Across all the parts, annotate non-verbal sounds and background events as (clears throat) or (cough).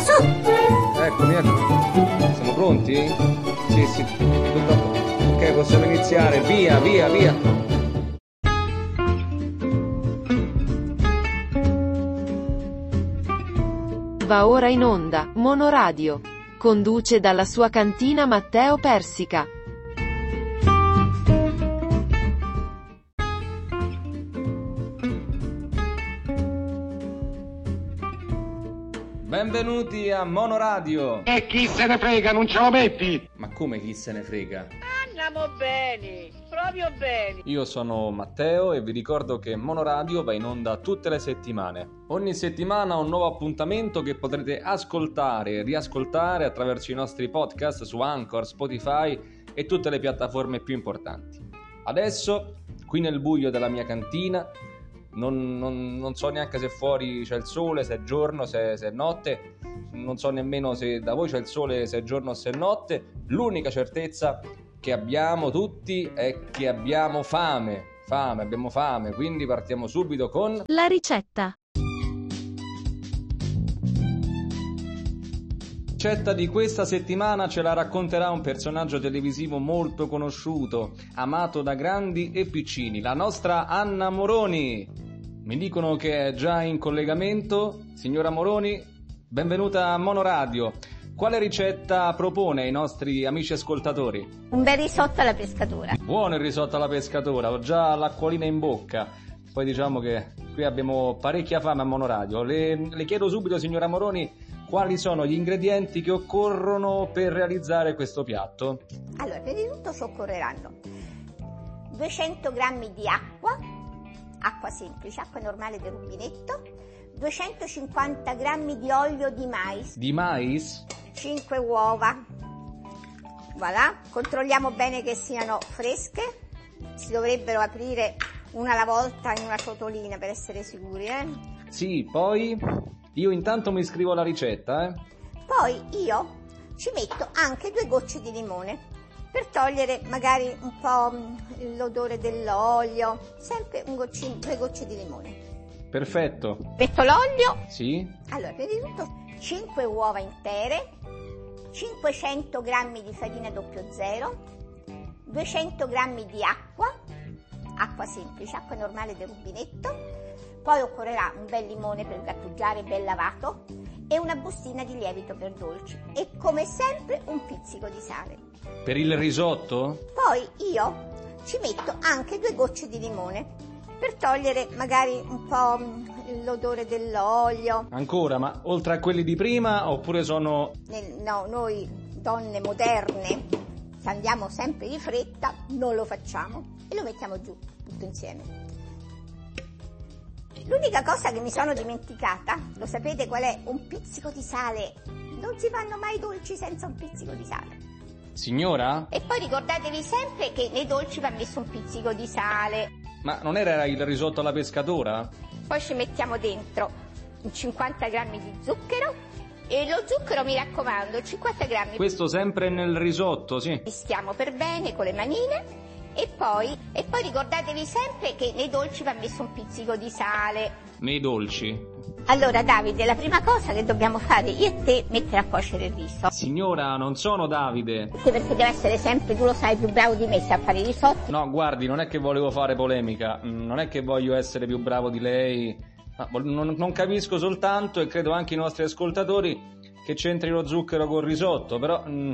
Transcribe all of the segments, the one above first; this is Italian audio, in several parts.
su! Eccomi, eccomi. Siamo pronti? Sì, sì. Tutto... Ok, possiamo iniziare. Via, via, via. Va ora in onda, Monoradio. Conduce dalla sua cantina Matteo Persica. Benvenuti a Monoradio. E chi se ne frega, non ce lo metti? Ma come chi se ne frega? Andiamo bene, proprio bene. Io sono Matteo e vi ricordo che Monoradio va in onda tutte le settimane. Ogni settimana un nuovo appuntamento che potrete ascoltare e riascoltare attraverso i nostri podcast su Anchor, Spotify e tutte le piattaforme più importanti. Adesso, qui nel buio della mia cantina, non, non, non, so neanche se fuori c'è il sole, se è giorno, se, se, è notte, non so nemmeno se da voi c'è il sole, se è giorno o se è notte. L'unica certezza che abbiamo tutti è che abbiamo fame. Fame, abbiamo fame, quindi partiamo subito con la ricetta. Ricetta di questa settimana ce la racconterà un personaggio televisivo molto conosciuto, amato da grandi e piccini, la nostra Anna Moroni. Mi dicono che è già in collegamento. Signora Moroni, benvenuta a Monoradio. Quale ricetta propone ai nostri amici ascoltatori? Un bel risotto alla pescatura. Buono il risotto alla pescatura, ho già l'acquolina in bocca. Poi diciamo che qui abbiamo parecchia fame a Monoradio. Le, le chiedo subito, signora Moroni, quali sono gli ingredienti che occorrono per realizzare questo piatto? Allora, prima di tutto ci occorreranno 200 g di acqua, acqua semplice, acqua normale del rubinetto, 250 g di olio di mais. Di mais? 5 uova. Voilà, controlliamo bene che siano fresche. Si dovrebbero aprire una alla volta in una ciotolina per essere sicuri, eh? Sì, poi io intanto mi scrivo la ricetta, eh. Poi io ci metto anche due gocce di limone per togliere magari un po' l'odore dell'olio, sempre un goccino, due gocce di limone. Perfetto. Metto l'olio. Sì. Allora, prima di tutto 5 uova intere, 500 g di farina 00, 200 g di acqua, acqua semplice, acqua normale del rubinetto, poi occorrerà un bel limone per grattugiare ben lavato e una bustina di lievito per dolci e come sempre un pizzico di sale. Per il risotto? Poi io ci metto anche due gocce di limone per togliere magari un po' l'odore dell'olio. Ancora, ma oltre a quelli di prima oppure sono... No, noi donne moderne, se andiamo sempre di fretta, non lo facciamo e lo mettiamo giù tutto insieme. L'unica cosa che mi sono dimenticata, lo sapete qual è? Un pizzico di sale. Non si fanno mai dolci senza un pizzico di sale. Signora? E poi ricordatevi sempre che nei dolci va messo un pizzico di sale. Ma non era il risotto alla pescatura? Poi ci mettiamo dentro 50 grammi di zucchero e lo zucchero mi raccomando, 50 grammi. Questo sempre nel risotto, sì. Stiamo per bene con le manine e poi, e poi ricordatevi sempre che nei dolci va messo un pizzico di sale. Nei dolci? Allora Davide, la prima cosa che dobbiamo fare io e te mettere a cuocere il riso. Signora, non sono Davide. Sì, perché deve essere sempre, tu lo sai, più bravo di me a fare i risotti. No, guardi, non è che volevo fare polemica, mm, non è che voglio essere più bravo di lei. Non, non capisco soltanto, e credo anche i nostri ascoltatori, che c'entri lo zucchero col risotto, però... Mm.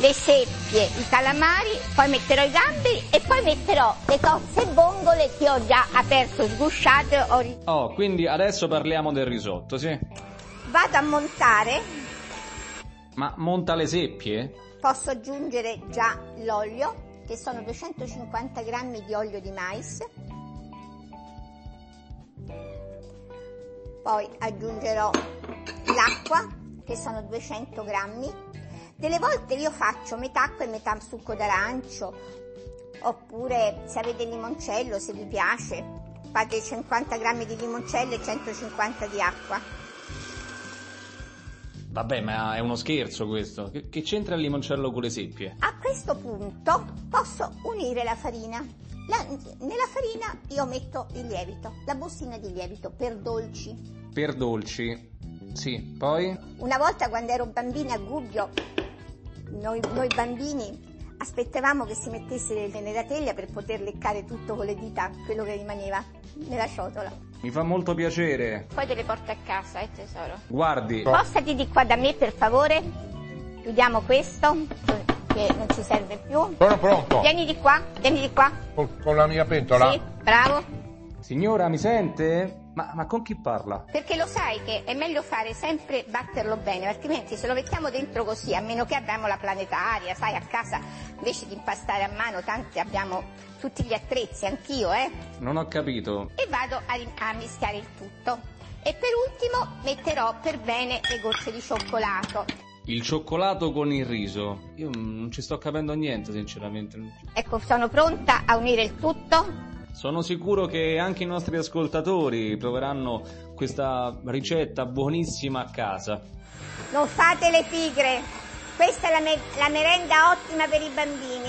Le seppie, i calamari, poi metterò i gamberi e poi metterò le cozze bongole che ho già aperto, sgusciate. Ho... Oh, quindi adesso parliamo del risotto, sì? Vado a montare. Ma monta le seppie? Posso aggiungere già l'olio, che sono 250 grammi di olio di mais. Poi aggiungerò l'acqua che sono 200 grammi. Delle volte io faccio metà acqua e metà succo d'arancio, oppure se avete il limoncello, se vi piace, fate 50 grammi di limoncello e 150 di acqua. Vabbè, ma è uno scherzo questo. Che, che c'entra il limoncello con le seppie? A questo punto posso unire la farina. La, nella farina io metto il lievito, la bustina di lievito per dolci. Per dolci? Sì, poi? Una volta quando ero bambina a Gubbio, noi, noi bambini aspettavamo che si mettesse nella teglia per poter leccare tutto con le dita, quello che rimaneva nella ciotola. Mi fa molto piacere. Poi te le porto a casa, eh tesoro. Guardi, Spostati di qua da me per favore. Chiudiamo questo, che non ci serve più. Sono pronto. Vieni di qua, vieni di qua. Con, con la mia pentola. Sì, bravo. signora, mi sente? Ma, ma con chi parla? Perché lo sai che è meglio fare sempre batterlo bene, altrimenti se lo mettiamo dentro così, a meno che abbiamo la planetaria, sai, a casa invece di impastare a mano, tanti abbiamo tutti gli attrezzi, anch'io, eh. Non ho capito. E vado a, a mischiare il tutto. E per ultimo metterò per bene le gocce di cioccolato. Il cioccolato con il riso. Io non ci sto capendo niente, sinceramente. Ecco, sono pronta a unire il tutto. Sono sicuro che anche i nostri ascoltatori proveranno questa ricetta buonissima a casa. Non fate le pigre. Questa è la, me- la merenda ottima per i bambini.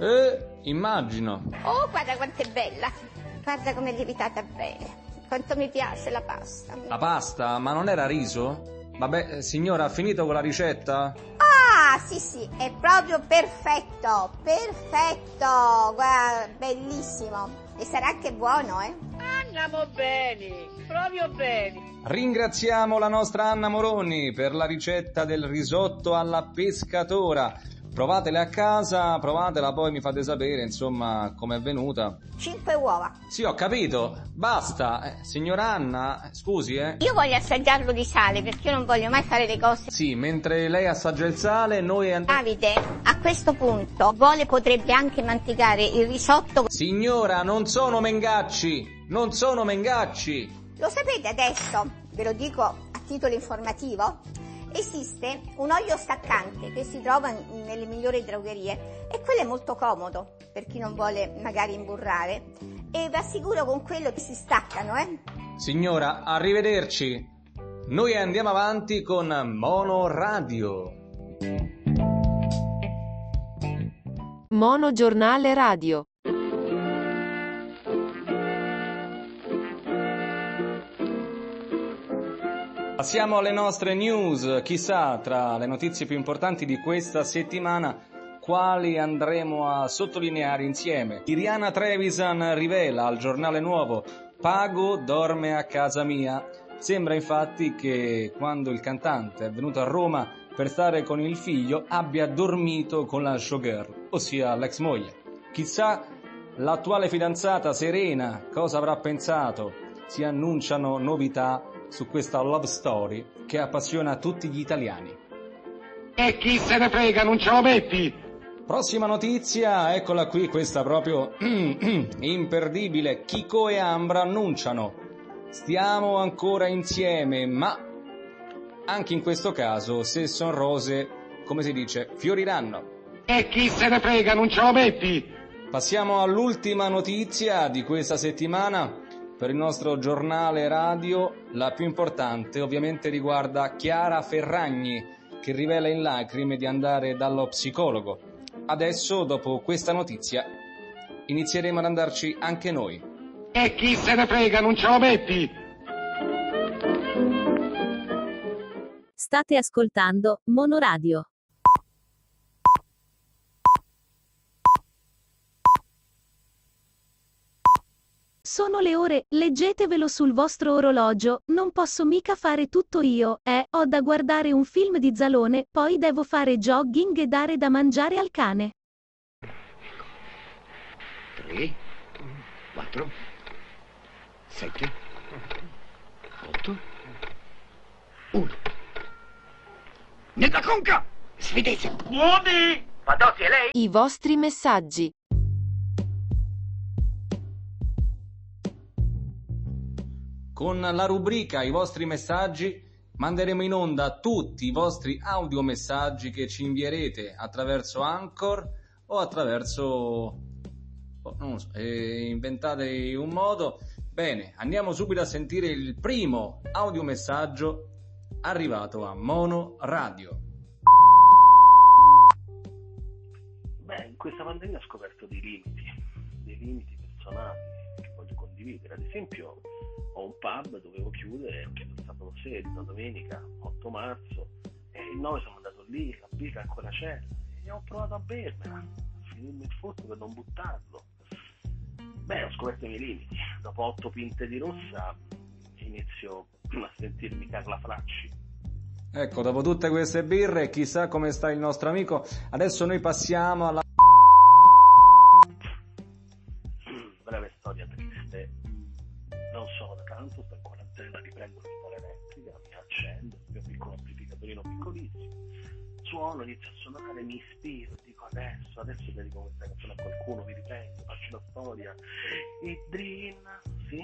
Eh, immagino. Oh, guarda quanto è bella. Guarda com'è lievitata bene. Quanto mi piace la pasta. La pasta, ma non era riso? Vabbè, eh, signora, ha finito con la ricetta? Ah, sì, sì, è proprio perfetto. Perfetto. Guarda, bellissimo. E sarà anche buono, eh? Andiamo bene, proprio bene. Ringraziamo la nostra Anna Moroni per la ricetta del risotto alla pescatora. Provatele a casa, provatela, poi mi fate sapere, insomma, com'è venuta. 5 uova. Sì, ho capito. Basta. Eh, signora Anna, scusi, eh. Io voglio assaggiarlo di sale perché io non voglio mai fare le cose. Sì, mentre lei assaggia il sale, noi andiamo... Davide, a questo punto, vuole potrebbe anche mantecare il risotto. Signora, non sono mengacci! Non sono mengacci! Lo sapete adesso, ve lo dico a titolo informativo, esiste un olio staccante che si trova nelle migliori drogherie e quello è molto comodo per chi non vuole magari imburrare e vi assicuro con quello che si staccano, eh. Signora, arrivederci. Noi andiamo avanti con Mono Radio. Mono Giornale Radio. Passiamo alle nostre news. Chissà, tra le notizie più importanti di questa settimana, quali andremo a sottolineare insieme. Iriana Trevisan rivela al giornale nuovo Pago dorme a casa mia. Sembra infatti che quando il cantante è venuto a Roma per stare con il figlio abbia dormito con la showgirl, ossia l'ex moglie. Chissà l'attuale fidanzata Serena cosa avrà pensato. Si annunciano novità su questa love story che appassiona tutti gli italiani. E chi se ne frega, non ce lo metti? Prossima notizia, eccola qui, questa proprio (clears throat) imperdibile. Chico e Ambra annunciano stiamo ancora insieme, ma anche in questo caso, se sono rose, come si dice, fioriranno. E chi se ne frega, non ce lo metti? Passiamo all'ultima notizia di questa settimana. Per il nostro giornale radio, la più importante ovviamente riguarda Chiara Ferragni, che rivela in lacrime di andare dallo psicologo. Adesso, dopo questa notizia, inizieremo ad andarci anche noi. E chi se ne frega, non ce lo metti? State ascoltando Monoradio. Sono le ore, leggetevelo sul vostro orologio, non posso mica fare tutto io, eh, ho da guardare un film di Zalone, poi devo fare jogging e dare da mangiare al cane. 3, 4, 7, 8, 1. Nella conca! Svedese! Buoni! Fadossi, è lei? I vostri messaggi. Con la rubrica I vostri messaggi manderemo in onda tutti i vostri audiomessaggi che ci invierete attraverso Anchor o attraverso... oh, non so, eh, inventate un modo. Bene, andiamo subito a sentire il primo audiomessaggio arrivato a Mono Radio. Beh, in questa pandemia ho scoperto dei limiti, dei limiti personali condividere. Ad esempio, ho un pub, dovevo chiudere, ho chiesto sabato sera, domenica, 8 marzo, e il 9 sono andato lì, la birra ancora c'era, e ho provato a bermela, finirmi il forno per non buttarlo. Beh, ho scoperto i miei limiti. Dopo 8 pinte di rossa inizio a sentirmi Carla Fracci. Ecco, dopo tutte queste birre, chissà come sta il nostro amico. Adesso noi passiamo alla... dedico questa canzone a qualcuno, mi riprendo, faccio la storia. E Drin, sì,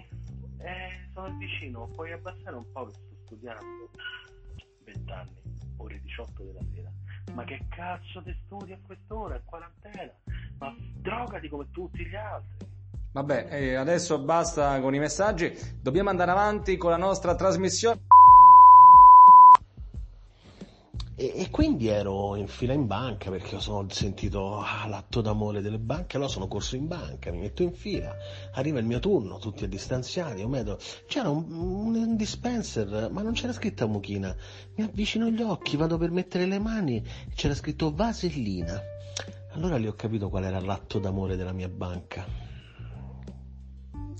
eh, sono vicino, puoi abbassare un po' che sto studiando. 20 anni, ore 18 della sera. Ma che cazzo ti studi a quest'ora, in quarantena? Ma drogati come tutti gli altri. Vabbè, eh, adesso basta con i messaggi, dobbiamo andare avanti con la nostra trasmissione. E, e quindi ero in fila in banca perché ho sentito ah, l'atto d'amore delle banche, allora sono corso in banca, mi metto in fila, arriva il mio turno, tutti a distanziati, io vedo, c'era un, un dispenser, ma non c'era scritta mucchina, mi avvicino gli occhi, vado per mettere le mani, c'era scritto vasellina. Allora lì ho capito qual era l'atto d'amore della mia banca.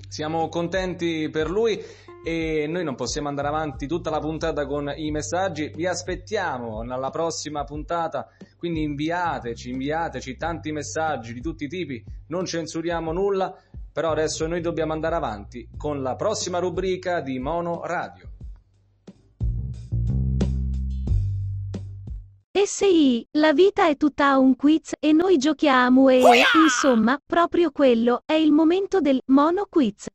Siamo contenti per lui e noi non possiamo andare avanti tutta la puntata con i messaggi. Vi aspettiamo nella prossima puntata, quindi inviateci, inviateci tanti messaggi di tutti i tipi, non censuriamo nulla, però adesso noi dobbiamo andare avanti con la prossima rubrica di Mono Radio. SI, la vita è tutta un quiz e noi giochiamo e, insomma, proprio quello è il momento del mono quiz.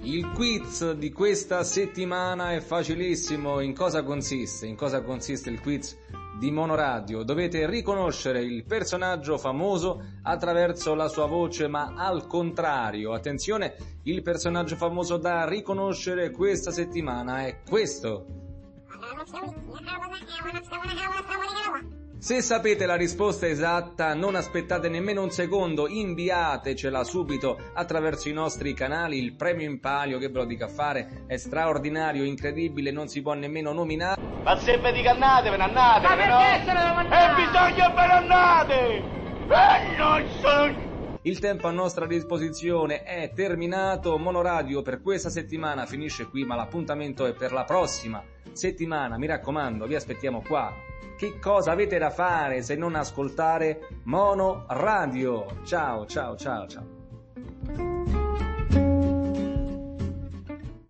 Il quiz di questa settimana è facilissimo. In cosa consiste? In cosa consiste il quiz di Monoradio? Dovete riconoscere il personaggio famoso attraverso la sua voce, ma al contrario. Attenzione, il personaggio famoso da riconoscere questa settimana è questo. Se sapete la risposta esatta, non aspettate nemmeno un secondo, inviatecela subito attraverso i nostri canali. Il premio in palio, che ve lo dica a fare, è straordinario, incredibile, non si può nemmeno nominare. Ma se vi dico andatevene, andatevene, no? E bisogna per andate! E non sono... Il tempo a nostra disposizione è terminato. Monoradio per questa settimana finisce qui, ma l'appuntamento è per la prossima settimana. Mi raccomando, vi aspettiamo qua. Che cosa avete da fare se non ascoltare Mono Radio? Ciao, ciao, ciao, ciao.